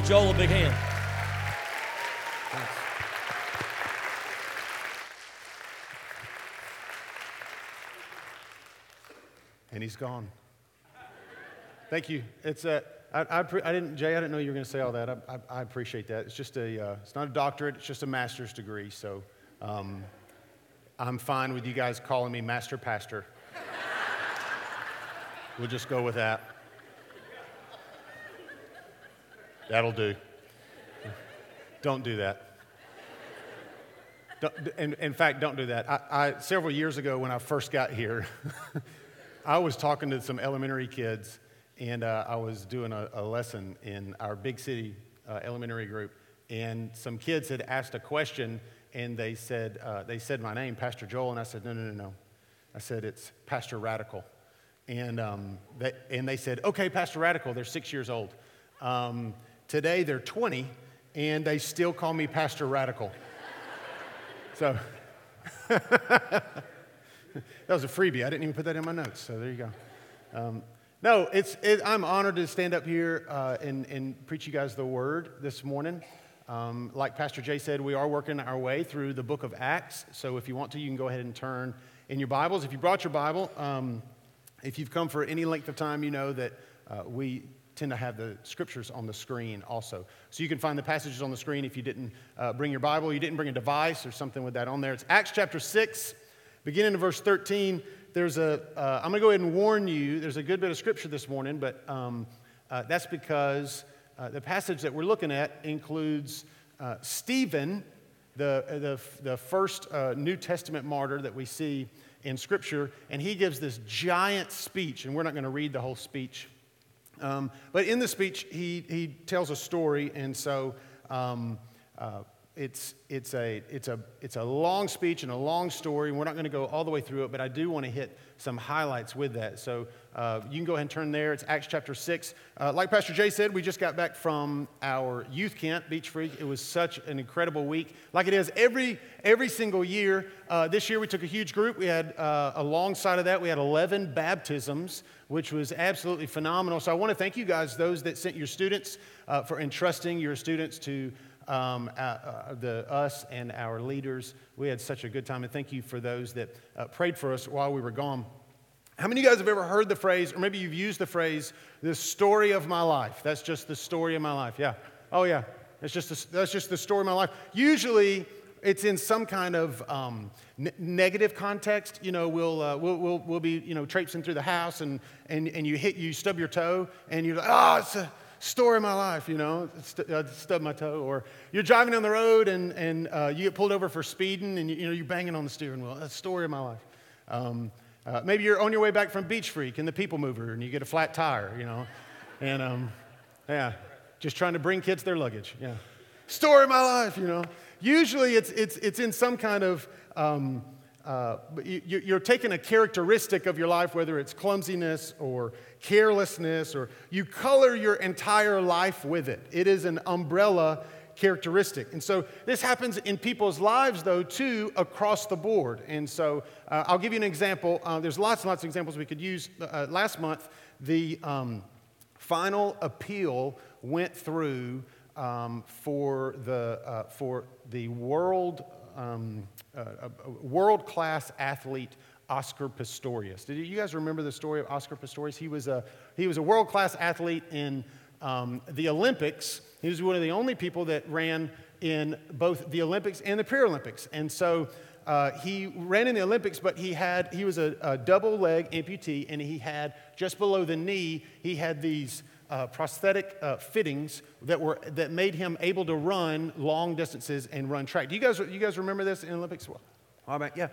give Joel a big hand? And he's gone. Thank you. It's a, I, I, I didn't, Jay, I didn't know you were going to say all that. I, I, I appreciate that. It's just a, uh, it's not a doctorate, it's just a master's degree. So um, I'm fine with you guys calling me Master Pastor. we'll just go with that. That'll do. Don't do that. Don't, in, in fact, don't do that. I, I, several years ago, when I first got here, I was talking to some elementary kids, and uh, I was doing a, a, lesson in our big city uh, elementary group, and some kids had asked a question, and they said, uh, they said my name, Pastor Joel, and I said, no, no, no, no. I said, it's Pastor Radical. And, um, they, and they said, okay, Pastor Radical, they're six years old. Um, today they're 20, and they still call me Pastor Radical. so, that was a freebie. I didn't even put that in my notes, so there you go. Um, no, it's, it, I'm honored to stand up here uh, and, and preach you guys the word this morning. Um, like Pastor Jay said, we are working our way through the book of Acts. So if you want to, you can go ahead and turn in your Bibles. If you brought your Bible, um, if you've come for any length of time, you know that uh, we tend to have the scriptures on the screen also. So you can find the passages on the screen if you didn't uh, bring your Bible, you didn't bring a device or something with that on there. It's Acts chapter 6, beginning in verse 13. There's a. am going to go ahead and warn you, there's a good bit of scripture this morning, but um, uh, that's because uh, the passage that we're looking at includes uh, Stephen, the, the, the first uh, New Testament martyr that we see in Scripture, and he gives this giant speech, and we're not going to read the whole speech um, but in the speech, he, he tells a story, and so um, uh, it's, it's, a, it's, a, it's a long speech and a long story. We're not going to go all the way through it, but I do want to hit some highlights with that. So uh, you can go ahead and turn there. It's Acts chapter 6. Uh, like Pastor Jay said, we just got back from our youth camp, Beach Freak. It was such an incredible week, like it is every, every single year. Uh, this year we took a huge group. We had, uh, alongside of that, we had 11 baptisms, which was absolutely phenomenal. So I want to thank you guys, those that sent your students, uh, for entrusting your students to um, uh, uh, the, us and our leaders. We had such a good time, and thank you for those that uh, prayed for us while we were gone. How many of you guys have ever heard the phrase, or maybe you've used the phrase, the story of my life? That's just the story of my life. Yeah. Oh, yeah. That's just, the, that's just the story of my life. Usually, it's in some kind of um, n- negative context. You know, we'll, uh, we'll, we'll, we'll, be, you know, traipsing through the house and, and, and you hit, you stub your toe and you're like, oh, it's a, story of my life, you know, st- uh, stub my toe. Or you're driving down the road and, and uh, you get pulled over for speeding and you, you know, you're banging on the steering wheel. That's story of my life. Um, uh, maybe you're on your way back from Beach Freak in the People Mover and you get a flat tire, you know. And um, yeah, just trying to bring kids their luggage. Yeah. Story of my life, you know. Usually it's, it's, it's in some kind of um, uh, you, are taking a characteristic of your life, whether it's clumsiness or carelessness, or you color your entire life with it. It is an umbrella characteristic. And so this happens in people's lives, though, too, across the board. And so uh, I'll give you an example. Uh, there's lots and lots of examples we could use. Uh, last month, the um, final appeal went through um, for, the, uh, for the world um, a world class athlete, Oscar Pistorius. Did you guys remember the story of Oscar Pistorius? He was a, he was a world class athlete in um, the Olympics. He was one of the only people that ran in both the Olympics and the Paralympics. And so uh, he ran in the Olympics, but he had he was a, a, double leg amputee, and he had just below the knee he had these uh, prosthetic uh, fittings that, were, that made him able to run long distances and run track. Do you guys, you guys remember this in Olympics? Well, all right, yeah.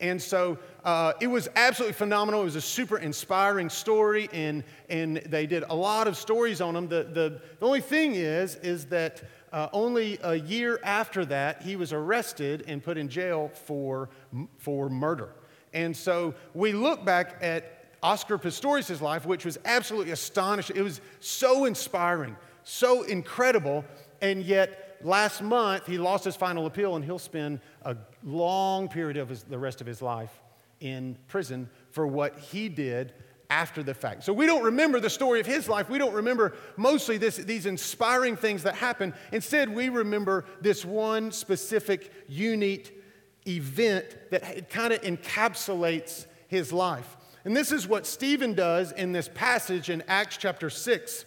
And so uh, it was absolutely phenomenal. It was a super inspiring story, and, and they did a lot of stories on him. The, the, the only thing is, is that uh, only a year after that, he was arrested and put in jail for, for murder. And so we look back at Oscar Pistorius' life, which was absolutely astonishing. It was so inspiring, so incredible, and yet last month he lost his final appeal and he'll spend a long period of his, the rest of his life in prison for what he did after the fact. So we don't remember the story of his life. We don't remember mostly this, these inspiring things that happen. Instead, we remember this one specific, unique event that kind of encapsulates his life. And this is what Stephen does in this passage in Acts chapter 6.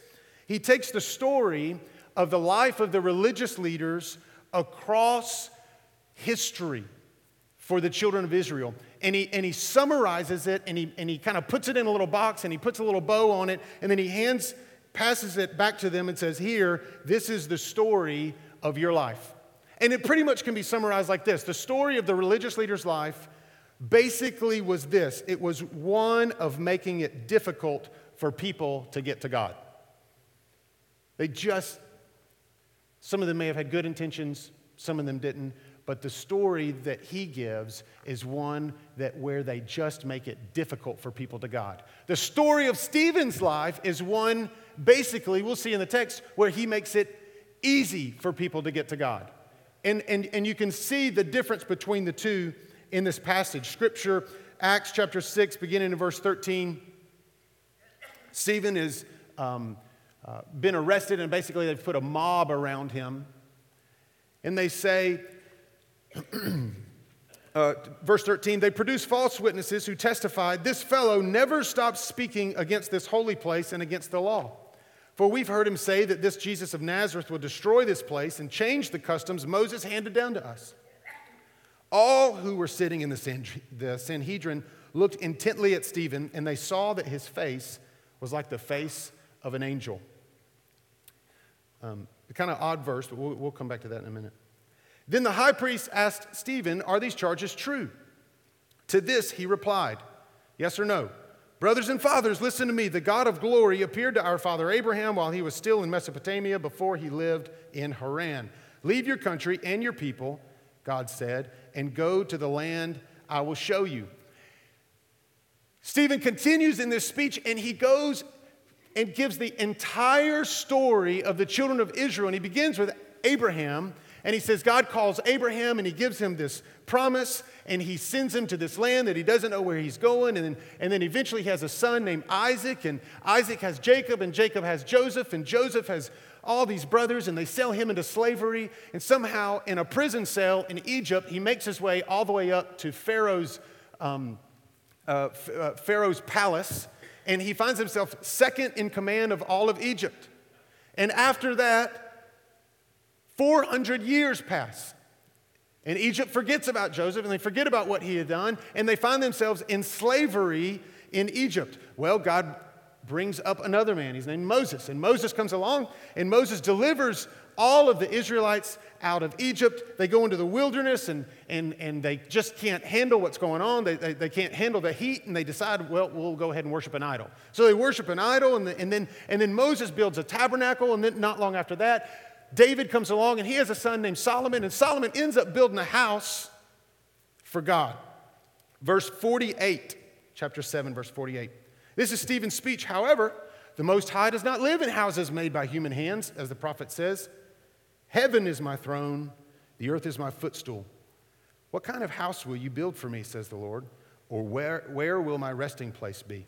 He takes the story of the life of the religious leaders across history for the children of Israel. And he, and he summarizes it and he, and he kind of puts it in a little box and he puts a little bow on it and then he hands, passes it back to them and says, Here, this is the story of your life. And it pretty much can be summarized like this The story of the religious leader's life basically was this it was one of making it difficult for people to get to God. They just, some of them may have had good intentions, some of them didn't, but the story that he gives is one that where they just make it difficult for people to God. The story of Stephen's life is one, basically, we'll see in the text, where he makes it easy for people to get to God. And, and, and you can see the difference between the two in this passage. Scripture, Acts chapter 6, beginning in verse 13. Stephen has um, uh, been arrested, and basically they've put a mob around him. And they say, uh, verse 13, they produced false witnesses who testified, This fellow never stopped speaking against this holy place and against the law. For we've heard him say that this Jesus of Nazareth will destroy this place and change the customs Moses handed down to us. All who were sitting in the Sanhedrin looked intently at Stephen, and they saw that his face was like the face of an angel. Um, kind of odd verse, but we'll, we'll come back to that in a minute. Then the high priest asked Stephen, Are these charges true? To this he replied, Yes or no? Brothers and fathers, listen to me. The God of glory appeared to our father Abraham while he was still in Mesopotamia before he lived in Haran. Leave your country and your people, God said, and go to the land I will show you. Stephen continues in this speech and he goes and gives the entire story of the children of Israel. And he begins with Abraham and he says, God calls Abraham and he gives him this promise and he sends him to this land that he doesn't know where he's going. And then, and then eventually he has a son named Isaac, and Isaac has Jacob, and Jacob has Joseph, and Joseph has all these brothers and they sell him into slavery. And somehow, in a prison cell in Egypt, he makes his way all the way up to Pharaoh's, um, uh, uh, Pharaoh's palace. And he finds himself second in command of all of Egypt. And after that, 400 years pass. And Egypt forgets about Joseph and they forget about what he had done, and they find themselves in slavery in Egypt. Well, God brings up another man. He's named Moses. And Moses comes along, and Moses delivers all of the Israelites out of Egypt. They go into the wilderness, and, and, and they just can't handle what's going on. They, they, they can't handle the heat, and they decide, well, we'll go ahead and worship an idol. So they worship an idol, and, the, and, then, and then Moses builds a tabernacle, and then not long after that, David comes along, and he has a son named Solomon, and Solomon ends up building a house for God. Verse 48, chapter 7, verse 48. This is Stephen's speech. However, the Most High does not live in houses made by human hands, as the prophet says. Heaven is my throne, the earth is my footstool. What kind of house will you build for me, says the Lord? Or where, where will my resting place be?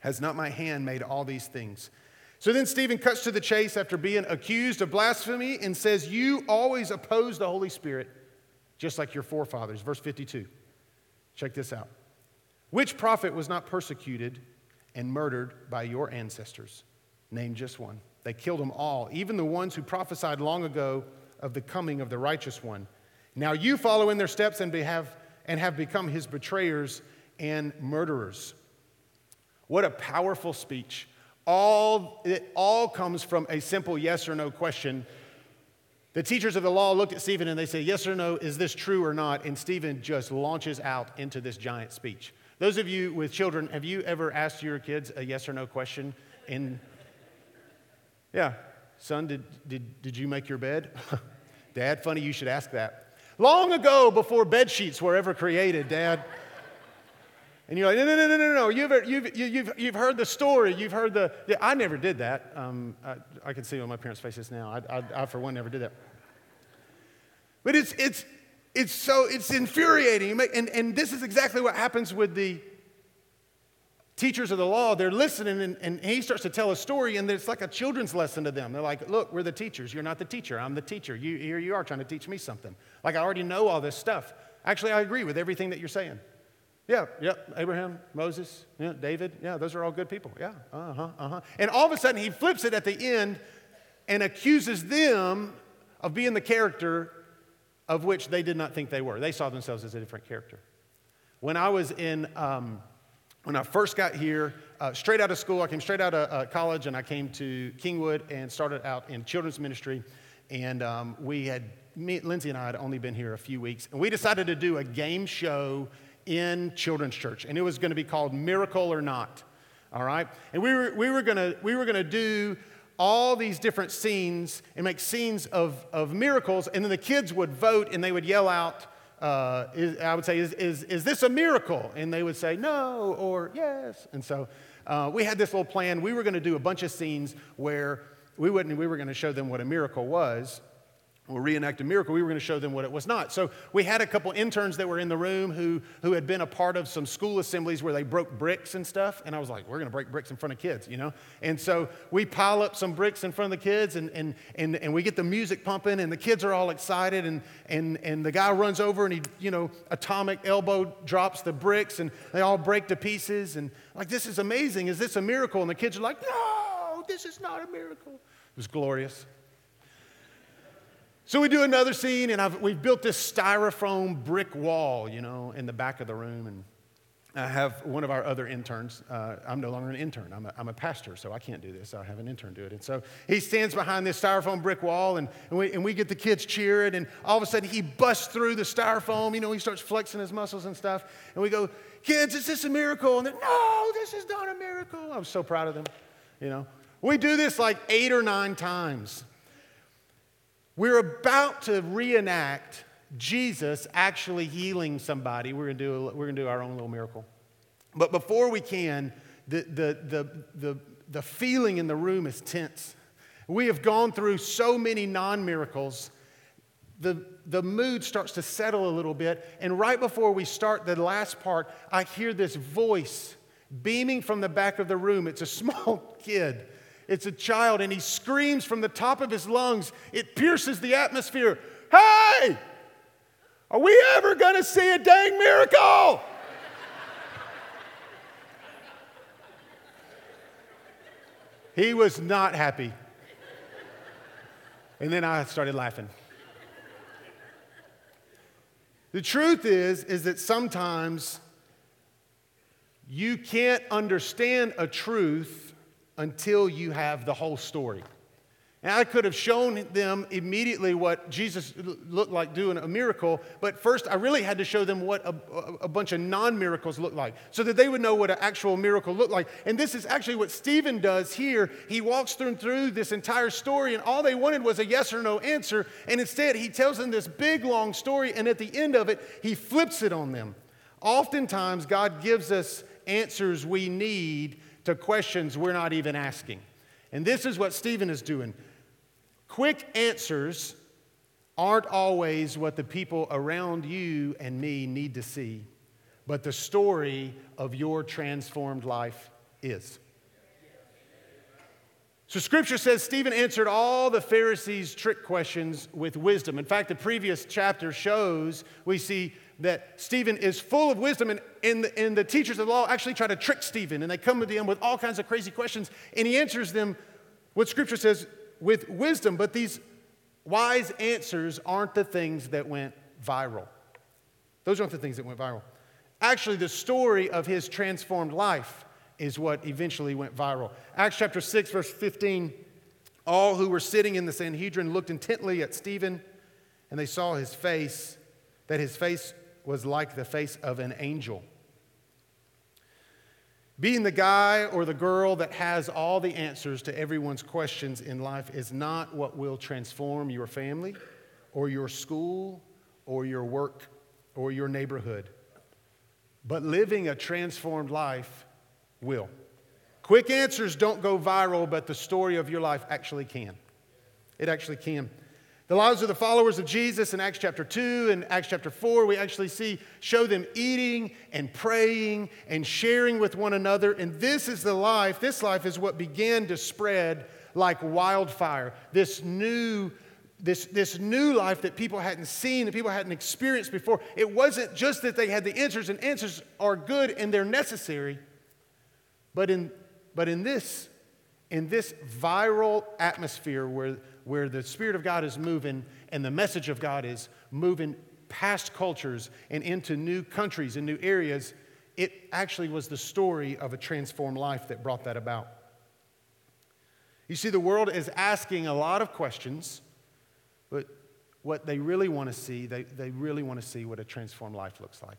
Has not my hand made all these things? So then Stephen cuts to the chase after being accused of blasphemy and says, You always oppose the Holy Spirit, just like your forefathers. Verse 52. Check this out. Which prophet was not persecuted and murdered by your ancestors? Name just one. They killed them all, even the ones who prophesied long ago of the coming of the righteous one. Now you follow in their steps and, have, and have become his betrayers and murderers. What a powerful speech. All, it all comes from a simple yes or no question. The teachers of the law looked at Stephen and they say, Yes or no, is this true or not? And Stephen just launches out into this giant speech. Those of you with children, have you ever asked your kids a yes or no question? In yeah, son, did, did, did you make your bed? Dad, funny you should ask that. Long ago, before bed sheets were ever created, Dad. And you're like, no, no, no, no, no, no. You've, you've, you've, you've heard the story. You've heard the. Yeah, I never did that. Um, I, I, can see on my parents' faces now. I, I, I, for one, never did that. But it's, it's, it's so it's infuriating. And, and this is exactly what happens with the teachers of the law, they're listening, and, and he starts to tell a story, and it's like a children's lesson to them. They're like, Look, we're the teachers. You're not the teacher. I'm the teacher. You, here you are trying to teach me something. Like, I already know all this stuff. Actually, I agree with everything that you're saying. Yeah, yeah, Abraham, Moses, yeah, David, yeah, those are all good people. Yeah, uh huh, uh huh. And all of a sudden, he flips it at the end and accuses them of being the character of which they did not think they were. They saw themselves as a different character. When I was in, um, when I first got here, uh, straight out of school, I came straight out of uh, college and I came to Kingwood and started out in children's ministry. And um, we had, me, Lindsay and I had only been here a few weeks, and we decided to do a game show in children's church, and it was going to be called Miracle or Not. All right? And we were, we were going to we were gonna do all these different scenes and make scenes of, of miracles, and then the kids would vote and they would yell out, uh, is, I would say, is, is, is this a miracle? And they would say, no, or yes. And so uh, we had this little plan. We were going to do a bunch of scenes where we, wouldn't, we were going to show them what a miracle was or reenact a miracle, we were going to show them what it was not. So we had a couple interns that were in the room who, who had been a part of some school assemblies where they broke bricks and stuff. And I was like, we're going to break bricks in front of kids, you know? And so we pile up some bricks in front of the kids and, and, and, and we get the music pumping and the kids are all excited. And, and, and the guy runs over and he, you know, atomic elbow drops the bricks and they all break to pieces. And like, this is amazing. Is this a miracle? And the kids are like, no, this is not a miracle. It was glorious. So we do another scene, and I've, we've built this styrofoam brick wall, you know, in the back of the room. And I have one of our other interns. Uh, I'm no longer an intern. I'm a, I'm a pastor, so I can't do this. I have an intern do it. And so he stands behind this styrofoam brick wall, and, and, we, and we get the kids cheering. And all of a sudden, he busts through the styrofoam. You know, he starts flexing his muscles and stuff. And we go, Kids, is this a miracle? And they're, No, this is not a miracle. I was so proud of them. You know, we do this like eight or nine times. We're about to reenact Jesus actually healing somebody. We're going to do, we're going to do our own little miracle. But before we can, the, the, the, the, the feeling in the room is tense. We have gone through so many non miracles. The, the mood starts to settle a little bit. And right before we start the last part, I hear this voice beaming from the back of the room. It's a small kid it's a child, and he screams from the top of his lungs. It pierces the atmosphere. Hey, are we ever going to see a dang miracle? he was not happy. And then I started laughing. The truth is is that sometimes you can't understand a truth until you have the whole story. And I could have shown them immediately what Jesus looked like doing a miracle, but first I really had to show them what a, a bunch of non miracles look like so that they would know what an actual miracle looked like. And this is actually what Stephen does here. He walks them through this entire story, and all they wanted was a yes or no answer. And instead, he tells them this big, long story, and at the end of it, he flips it on them. Oftentimes, God gives us answers we need to questions we're not even asking. And this is what Stephen is doing. Quick answers aren't always what the people around you and me need to see, but the story of your transformed life is. So, scripture says Stephen answered all the Pharisees' trick questions with wisdom. In fact, the previous chapter shows we see that Stephen is full of wisdom, and, and, the, and the teachers of the law actually try to trick Stephen, and they come to him with all kinds of crazy questions, and he answers them, what scripture says, with wisdom. But these wise answers aren't the things that went viral. Those aren't the things that went viral. Actually, the story of his transformed life is what eventually went viral. Acts chapter 6, verse 15 all who were sitting in the Sanhedrin looked intently at Stephen, and they saw his face, that his face was like the face of an angel. Being the guy or the girl that has all the answers to everyone's questions in life is not what will transform your family or your school or your work or your neighborhood. But living a transformed life will. Quick answers don't go viral, but the story of your life actually can. It actually can. The lives of the followers of Jesus in Acts chapter 2 and Acts chapter 4, we actually see show them eating and praying and sharing with one another. And this is the life, this life is what began to spread like wildfire. This new this, this new life that people hadn't seen, that people hadn't experienced before. It wasn't just that they had the answers, and answers are good and they're necessary, but in, but in this, in this viral atmosphere where, where the Spirit of God is moving and the message of God is moving past cultures and into new countries and new areas, it actually was the story of a transformed life that brought that about. You see, the world is asking a lot of questions but what they really want to see, they, they really want to see what a transformed life looks like.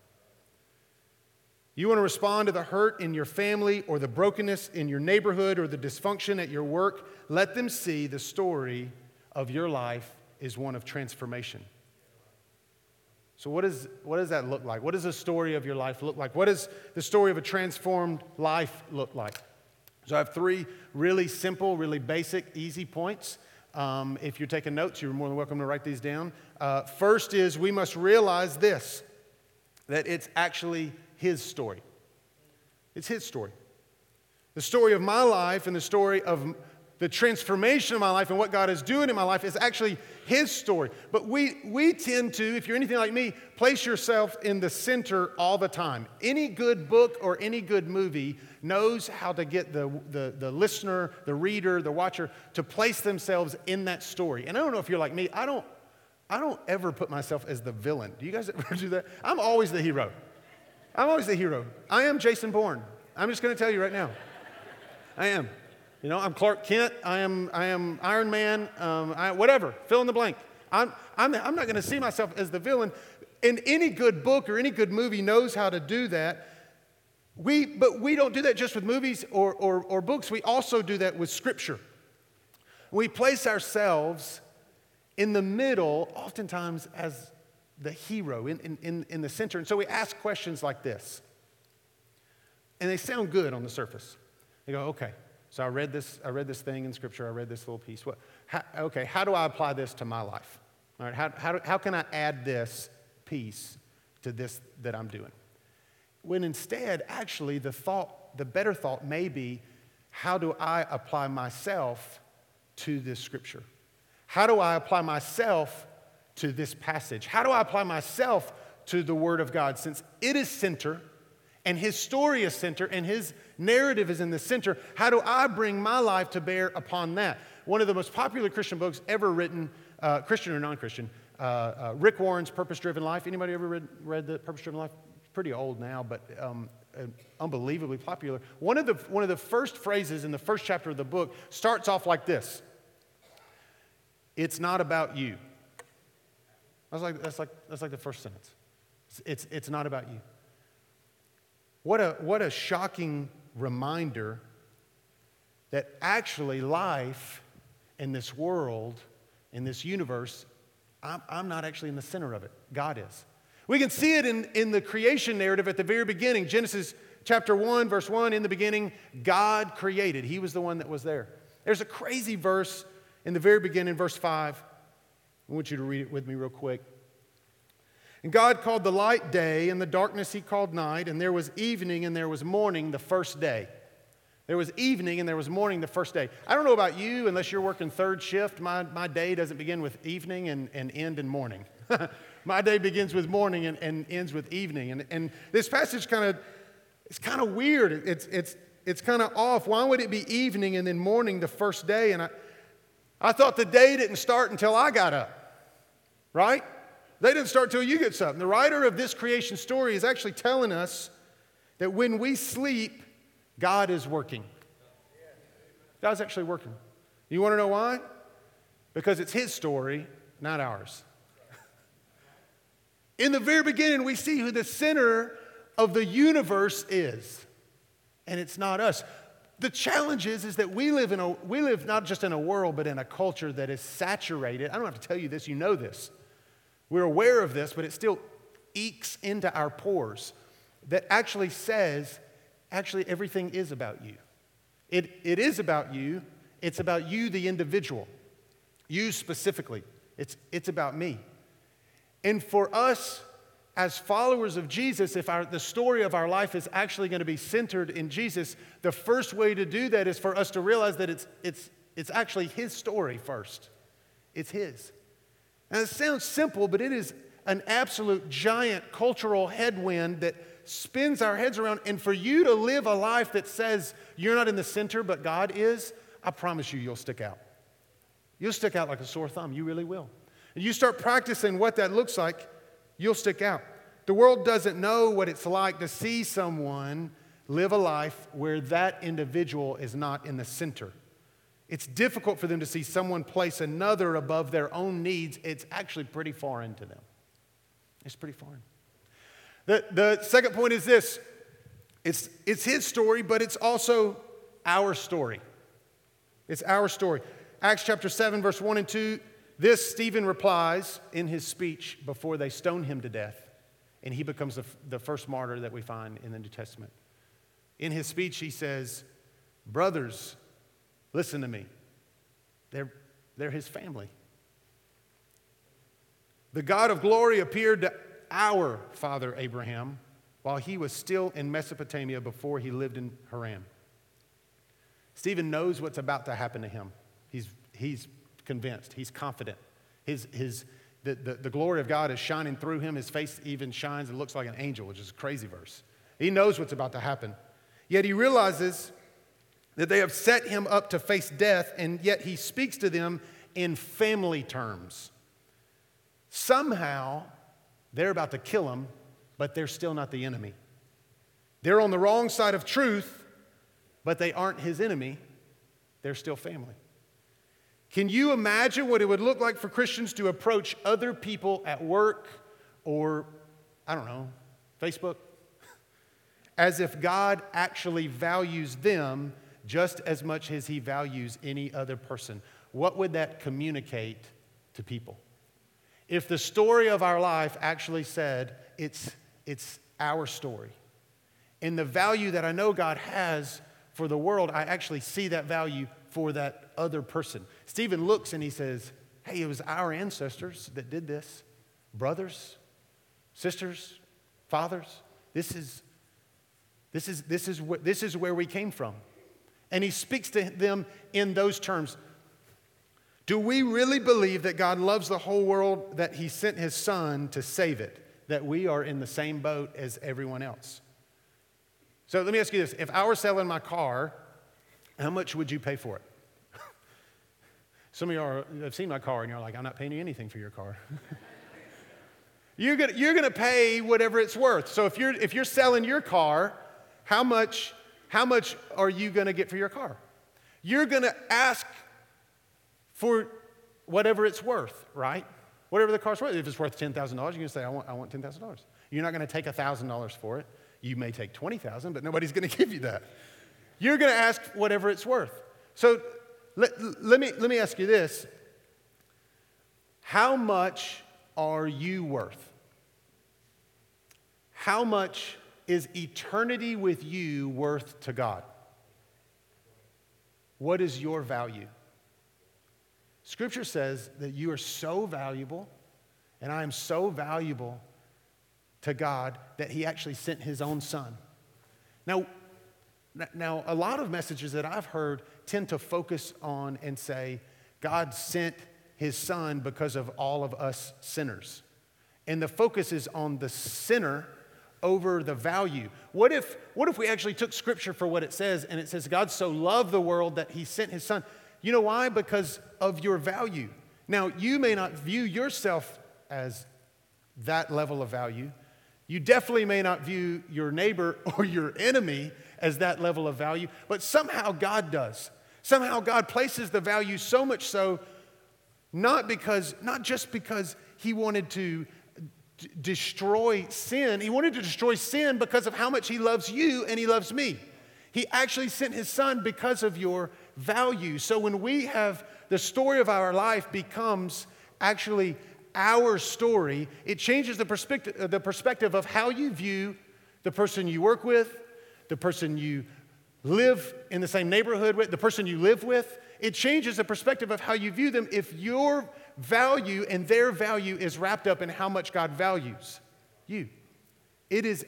You want to respond to the hurt in your family or the brokenness in your neighborhood or the dysfunction at your work, let them see the story of your life is one of transformation. So, what, is, what does that look like? What does the story of your life look like? What does the story of a transformed life look like? So, I have three really simple, really basic, easy points um, if you're taking notes, you're more than welcome to write these down. Uh, first is we must realize this that it's actually his story. It's his story. The story of my life and the story of the transformation of my life and what God is doing in my life is actually His story. But we, we tend to, if you're anything like me, place yourself in the center all the time. Any good book or any good movie knows how to get the, the, the listener, the reader, the watcher to place themselves in that story. And I don't know if you're like me, I don't, I don't ever put myself as the villain. Do you guys ever do that? I'm always the hero. I'm always the hero. I am Jason Bourne. I'm just going to tell you right now. I am. You know, I'm Clark Kent. I am, I am Iron Man. Um, I, whatever. Fill in the blank. I'm, I'm, I'm not going to see myself as the villain. And any good book or any good movie knows how to do that. We, but we don't do that just with movies or, or, or books. We also do that with Scripture. We place ourselves in the middle, oftentimes as the hero, in, in, in the center. And so we ask questions like this. And they sound good on the surface. They go, okay, so I read this, I read this thing in Scripture, I read this little piece. What, how, okay, how do I apply this to my life? All right, how, how, how can I add this piece to this that I'm doing? When instead, actually, the thought, the better thought may be, how do I apply myself to this Scripture? How do I apply myself to this passage? How do I apply myself to the Word of God? Since it is center, and his story is center and his narrative is in the center. How do I bring my life to bear upon that? One of the most popular Christian books ever written, uh, Christian or non-Christian, uh, uh, Rick Warren's Purpose Driven Life. Anybody ever read, read the Purpose Driven Life? It's pretty old now, but um, unbelievably popular. One of, the, one of the first phrases in the first chapter of the book starts off like this It's not about you. Was like, that's, like, that's like the first sentence. It's, it's, it's not about you. What a, what a shocking reminder that actually life in this world, in this universe, I'm, I'm not actually in the center of it. God is. We can see it in, in the creation narrative at the very beginning. Genesis chapter 1, verse 1 in the beginning, God created. He was the one that was there. There's a crazy verse in the very beginning, verse 5. I want you to read it with me real quick. And God called the light day, and the darkness he called night, and there was evening and there was morning the first day. There was evening and there was morning the first day. I don't know about you, unless you're working third shift, my, my day doesn't begin with evening and, and end in morning. my day begins with morning and, and ends with evening. And, and this passage kind of, it's kind of weird. It's, it's, it's kind of off. Why would it be evening and then morning the first day? And I, I thought the day didn't start until I got up, right? They didn't start till you get something. The writer of this creation story is actually telling us that when we sleep, God is working. God's actually working. You want to know why? Because it's His story, not ours. In the very beginning, we see who the center of the universe is, and it's not us. The challenge is, is that we live, in a, we live not just in a world, but in a culture that is saturated. I don't have to tell you this, you know this we're aware of this, but it still ekes into our pores that actually says, actually, everything is about you. It, it is about you, it's about you, the individual, you specifically. It's, it's about me. And for us, as followers of Jesus, if our, the story of our life is actually going to be centered in Jesus, the first way to do that is for us to realize that it's, it's, it's actually His story first. It's His. And it sounds simple, but it is an absolute giant cultural headwind that spins our heads around. And for you to live a life that says you're not in the center, but God is, I promise you, you'll stick out. You'll stick out like a sore thumb. You really will. And you start practicing what that looks like, you'll stick out. The world doesn't know what it's like to see someone live a life where that individual is not in the center. It's difficult for them to see someone place another above their own needs. It's actually pretty foreign to them. It's pretty foreign. The, the second point is this it's, it's his story, but it's also our story. It's our story. Acts chapter 7, verse 1 and 2. This Stephen replies in his speech before they stone him to death, and he becomes the, the first martyr that we find in the New Testament. In his speech, he says, Brothers, listen to me. They're, they're his family. The God of glory appeared to our father Abraham while he was still in Mesopotamia before he lived in Haran. Stephen knows what's about to happen to him. He's, he's convinced, he's confident. His, his, the, the, the glory of God is shining through him. His face even shines and looks like an angel, which is a crazy verse. He knows what's about to happen. Yet he realizes that they have set him up to face death, and yet he speaks to them in family terms. Somehow, they're about to kill him, but they're still not the enemy. They're on the wrong side of truth, but they aren't his enemy. They're still family. Can you imagine what it would look like for Christians to approach other people at work or, I don't know, Facebook? As if God actually values them just as much as he values any other person. What would that communicate to people? If the story of our life actually said it's, it's our story, and the value that I know God has for the world, I actually see that value for that other person. Stephen looks and he says, Hey, it was our ancestors that did this. Brothers, sisters, fathers, this is, this is, this is, wh- this is where we came from. And he speaks to them in those terms. Do we really believe that God loves the whole world, that He sent His Son to save it, that we are in the same boat as everyone else? So let me ask you this if I were selling my car, how much would you pay for it? Some of are, have seen my car and you're like, I'm not paying you anything for your car. you're gonna, you're gonna pay whatever it's worth. So if you're, if you're selling your car, how much, how much are you to get for your car? You're to ask for whatever it's worth, right? Whatever the car's worth. If it's worth $10,000, you're to say, I want, I want $10,000. You're not to take $1,000 for it. You may take 20,000, but nobody's to give you that. You're going to ask whatever it's worth. So let, let, me, let me ask you this. How much are you worth? How much is eternity with you worth to God? What is your value? Scripture says that you are so valuable, and I am so valuable to God that He actually sent His own Son. Now, now, a lot of messages that I've heard tend to focus on and say, God sent His Son because of all of us sinners. And the focus is on the sinner over the value. What if, what if we actually took Scripture for what it says and it says, God so loved the world that He sent His Son? You know why? Because of your value. Now, you may not view yourself as that level of value. You definitely may not view your neighbor or your enemy as that level of value, but somehow God does. Somehow God places the value so much so, not because, not just because He wanted to d- destroy sin, He wanted to destroy sin because of how much He loves you and He loves me. He actually sent His Son because of your value. So when we have the story of our life becomes actually our story, it changes the perspective, uh, the perspective of how you view the person you work with, the person you live in the same neighborhood with, the person you live with. It changes the perspective of how you view them if your value and their value is wrapped up in how much God values you. It is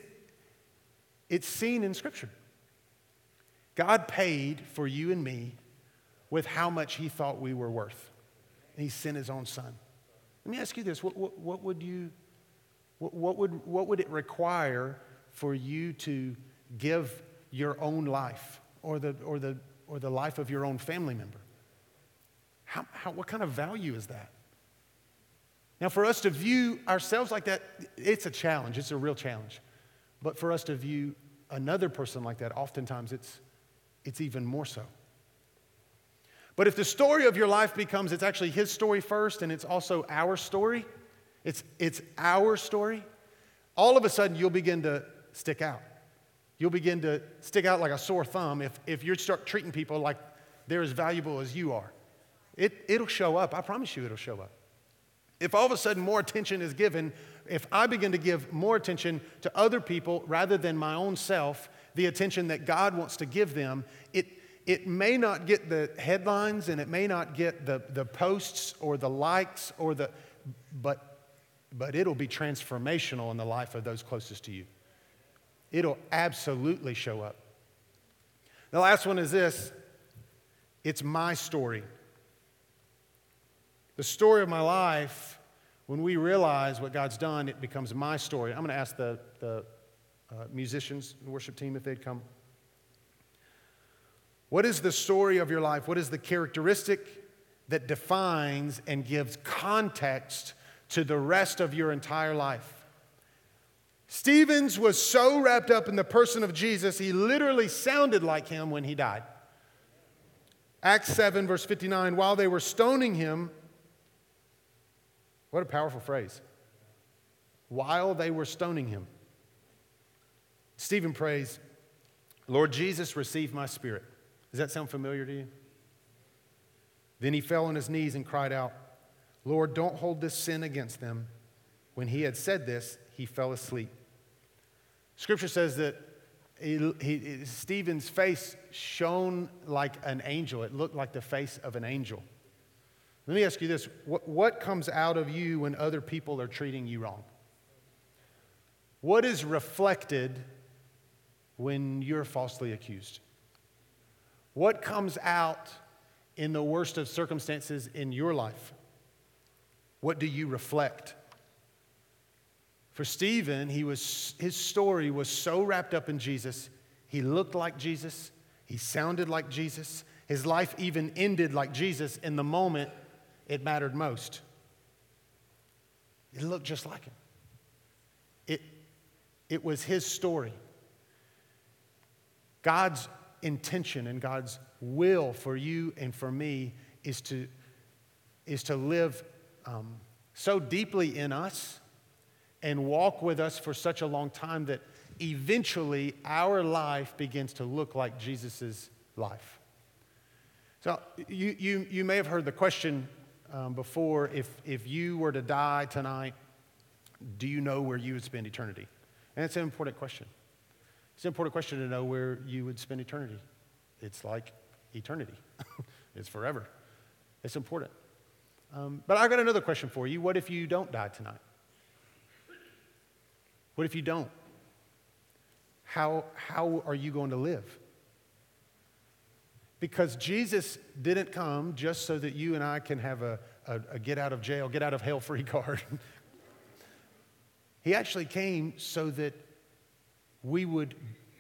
it's seen in scripture. God paid for you and me with how much he thought we were worth. And he sent his own son. Let me ask you this what, what, what would you, what, what, would, what would it require for you to give your own life or the, or the, or the life of your own family member? How, how, what kind of value is that? Now, for us to view ourselves like that, it's a challenge. It's a real challenge. But for us to view another person like that, oftentimes it's, it's even more so. But if the story of your life becomes it's actually his story first and it's also our story, it's, it's our story, all of a sudden you'll begin to stick out. You'll begin to stick out like a sore thumb if, if you start treating people like they're as valuable as you are. It, it'll show up. I promise you it'll show up. If all of a sudden more attention is given, if I begin to give more attention to other people rather than my own self, the attention that God wants to give them, it, it may not get the headlines and it may not get the, the posts or the likes or the, but, but it'll be transformational in the life of those closest to you. It'll absolutely show up. The last one is this it's my story. The story of my life, when we realize what God's done, it becomes my story. I'm going to ask the, the uh, musicians, worship team, if they'd come. What is the story of your life? What is the characteristic that defines and gives context to the rest of your entire life? Stephen's was so wrapped up in the person of Jesus, he literally sounded like him when he died. Acts 7, verse 59 while they were stoning him, what a powerful phrase. While they were stoning him, Stephen prays, Lord Jesus, receive my spirit. Does that sound familiar to you? Then he fell on his knees and cried out, Lord, don't hold this sin against them. When he had said this, he fell asleep. Scripture says that he, he, Stephen's face shone like an angel. It looked like the face of an angel. Let me ask you this what, what comes out of you when other people are treating you wrong? What is reflected when you're falsely accused? What comes out in the worst of circumstances in your life? What do you reflect? For Stephen, he was, his story was so wrapped up in Jesus. He looked like Jesus, he sounded like Jesus, his life even ended like Jesus in the moment it mattered most. It looked just like him. It, it was his story. God's intention and God's will for you and for me is to, is to live um, so deeply in us and walk with us for such a long time that eventually our life begins to look like Jesus' life. So you, you, you may have heard the question um, before if, if you were to die tonight, do you know where you would spend eternity? And it's an important question. It's an important question to know where you would spend eternity. It's like eternity, it's forever. It's important. Um, but I've got another question for you. What if you don't die tonight? What if you don't? How, how are you going to live? Because Jesus didn't come just so that you and I can have a, a, a get out of jail, get out of hell free card. he actually came so that we would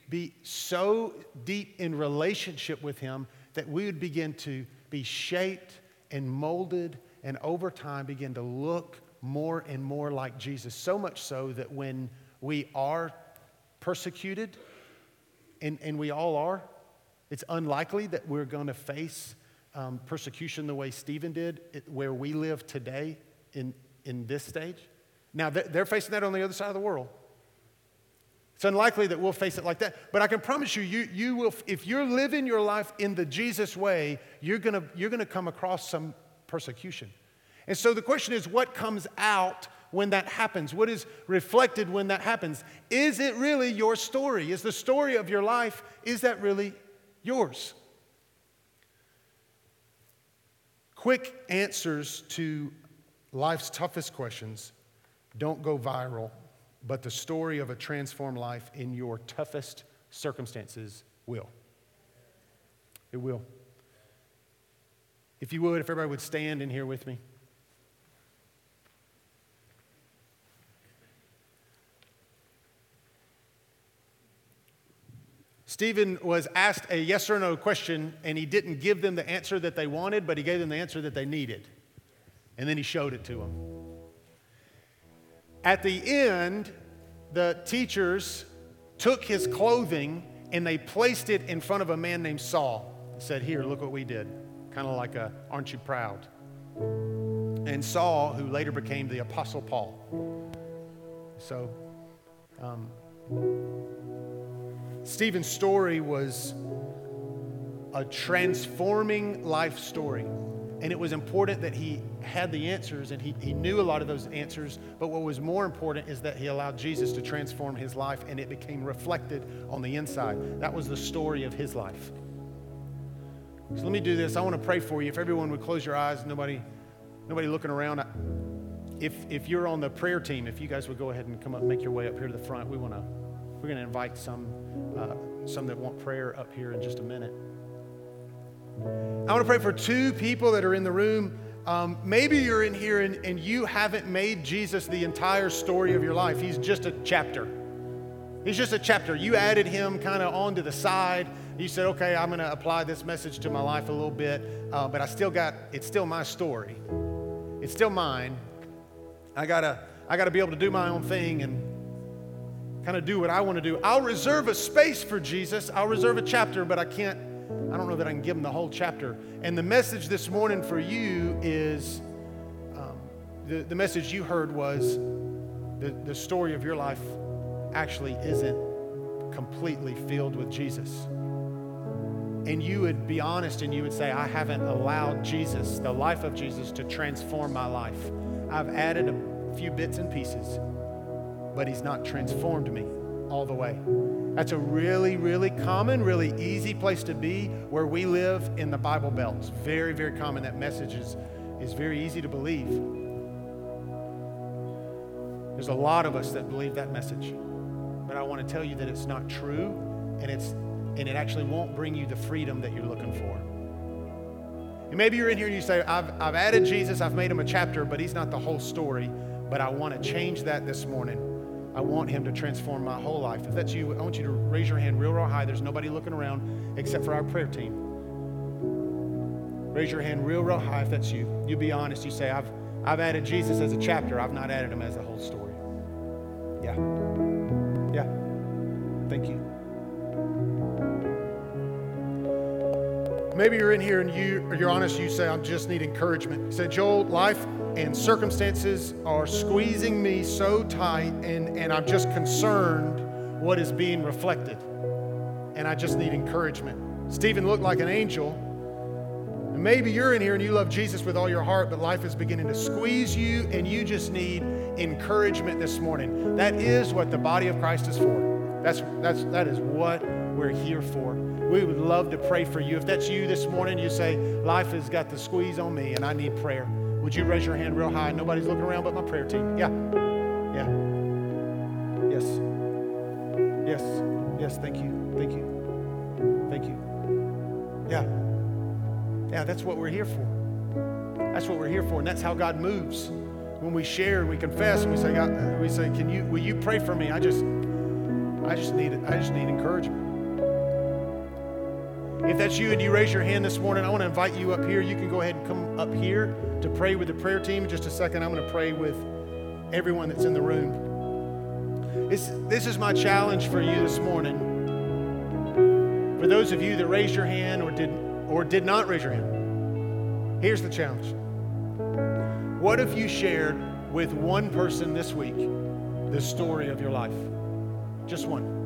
be so deep in relationship with Him that we would begin to be shaped and molded and over time begin to look more and more like Jesus. So much so that when we are persecuted, and, and we all are, it's unlikely that we're going to face um, persecution the way Stephen did, where we live today in, in this stage. Now, they're facing that on the other side of the world. It's unlikely that we'll face it like that. But I can promise you, you, you will, if you're living your life in the Jesus way, you're gonna, you're to come across some persecution. And so the question is what comes out when that happens? What is reflected when that happens? Is it really your story? Is the story of your life, is that really yours? Quick answers to life's toughest questions don't go viral, but the story of a transformed life in your toughest circumstances will. It will. If you would, if everybody would stand in here with me. Stephen was asked a yes or no question, and he didn't give them the answer that they wanted, but he gave them the answer that they needed. And then he showed it to them. At the end, the teachers took his clothing and they placed it in front of a man named Saul. and Said, Here, look what we did. Kind of like a, Aren't you proud? And Saul, who later became the Apostle Paul. So, um, Stephen's story was a transforming life story. And it was important that he had the answers and he, he knew a lot of those answers. But what was more important is that he allowed Jesus to transform his life and it became reflected on the inside. That was the story of his life. So let me do this. I want to pray for you. If everyone would close your eyes, nobody, nobody looking around. If, if you're on the prayer team, if you guys would go ahead and come up, make your way up here to the front, we want to we're going to invite some, uh, some that want prayer up here in just a minute. I want to pray for two people that are in the room. Um, maybe you're in here and, and you haven't made Jesus the entire story of your life. He's just a chapter. He's just a chapter. You added him kind of onto the side. You said, okay, I'm going to apply this message to my life a little bit, uh, but I still got, it's still my story. It's still mine. I got to I got to be able to do my own thing and kind of do what I want to do. I'll reserve a space for Jesus. I'll reserve a chapter, but I can't, I don't know that I can give them the whole chapter. And the message this morning for you is um, the, the message you heard was the, the story of your life actually isn't completely filled with Jesus. And you would be honest and you would say, I haven't allowed Jesus, the life of Jesus, to transform my life. I've added a few bits and pieces but He's not transformed me all the way. That's a really, really common, really easy place to be where we live in the Bible Belt. It's very, very common. That message is, is very easy to believe. There's a lot of us that believe that message. But I want to tell you that it's not true and, it's, and it actually won't bring you the freedom that you're looking for. And maybe you're in here and you say, I've, I've added Jesus, I've made him a chapter, but he's not the whole story. But I want to change that this morning. I want him to transform my whole life. If that's you, I want you to raise your hand real, real high. There's nobody looking around except for our prayer team. Raise your hand real, real high if that's you. You be honest. You say, I've, I've added Jesus as a chapter. I've not added him as a whole story. Yeah. Yeah. Thank you. Maybe you're in here and you, you're honest, you say, I just need encouragement. You say, Joel, life and circumstances are squeezing me so tight, and, and I'm just concerned what is being reflected. And I just need encouragement. Stephen looked like an angel. And maybe you're in here and you love Jesus with all your heart, but life is beginning to squeeze you, and you just need encouragement this morning. That is what the body of Christ is for. That's, that's, that is what we're here for. We would love to pray for you. If that's you this morning, you say, Life has got the squeeze on me and I need prayer. Would you raise your hand real high? Nobody's looking around but my prayer team. Yeah. Yeah. Yes. Yes. Yes. Thank you. Thank you. Thank you. Yeah. Yeah, that's what we're here for. That's what we're here for. And that's how God moves. When we share and we confess and we say, God, we say, Can you will you pray for me? I just I just need I just need encouragement. If that's you and you raise your hand this morning, I want to invite you up here. You can go ahead and come up here to pray with the prayer team. In just a second, I'm going to pray with everyone that's in the room. This, this is my challenge for you this morning. For those of you that raised your hand or did, or did not raise your hand, here's the challenge. What if you shared with one person this week the story of your life? Just one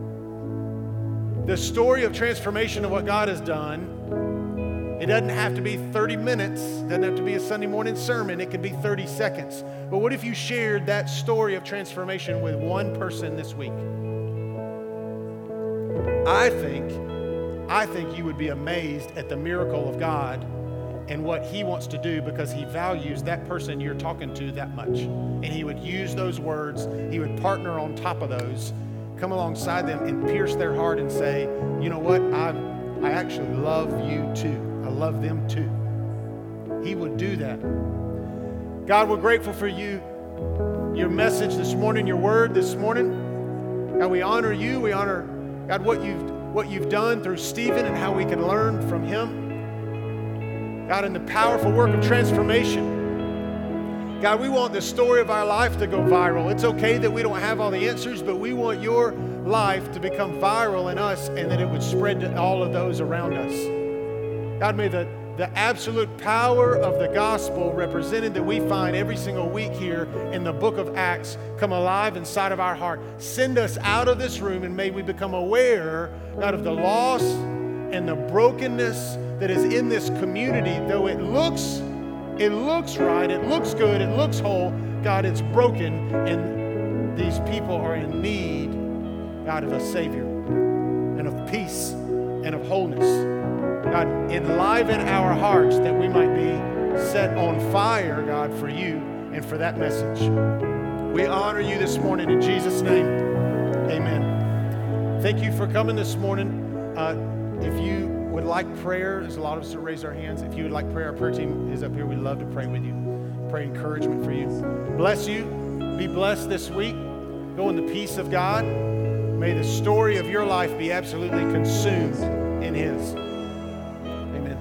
the story of transformation of what God has done, it doesn't have to be 30 minutes, doesn't have to be a Sunday morning sermon, it can be 30 seconds. But what if you shared that story of transformation with one person this week? I think, I think you would be amazed at the miracle of God and what He wants to do because He values that person you're talking to that much. And He would use those words, He would partner on top of those, come alongside them and pierce their heart and say, you know what? I, I actually love you too. I love them too. He would do that. God, we're grateful for you, your message this morning, your word this morning. God, we honor you. We honor, God, what you've, what you've done through Stephen and how we can learn from him. God, in the powerful work of transformation. God, we want the story of our life to go viral. It's okay that we don't have all the answers, but we want your life to become viral in us and that it would spread to all of those around us. God, may the the absolute power of the gospel represented that we find every single week here in the book of Acts come alive inside of our heart. Send us out of this room and may we become aware, God, of the loss and the brokenness that is in this community. Though it looks, it looks right, it looks good, it looks whole, God, it's broken, and these people are in need, God, of a Savior and of peace and of wholeness. God, enliven our hearts that we might be set on fire, God, for you and for that message. We honor you this morning in Jesus' name. Amen. Thank you for coming this morning. Uh, if you would like prayer, there's a lot of us who raise our hands. If you would like prayer, our prayer team is up here. We'd love to pray with you, pray encouragement for you. Bless you. Be blessed this week. Go in the peace of God. May the story of your life be absolutely consumed in His. Amen.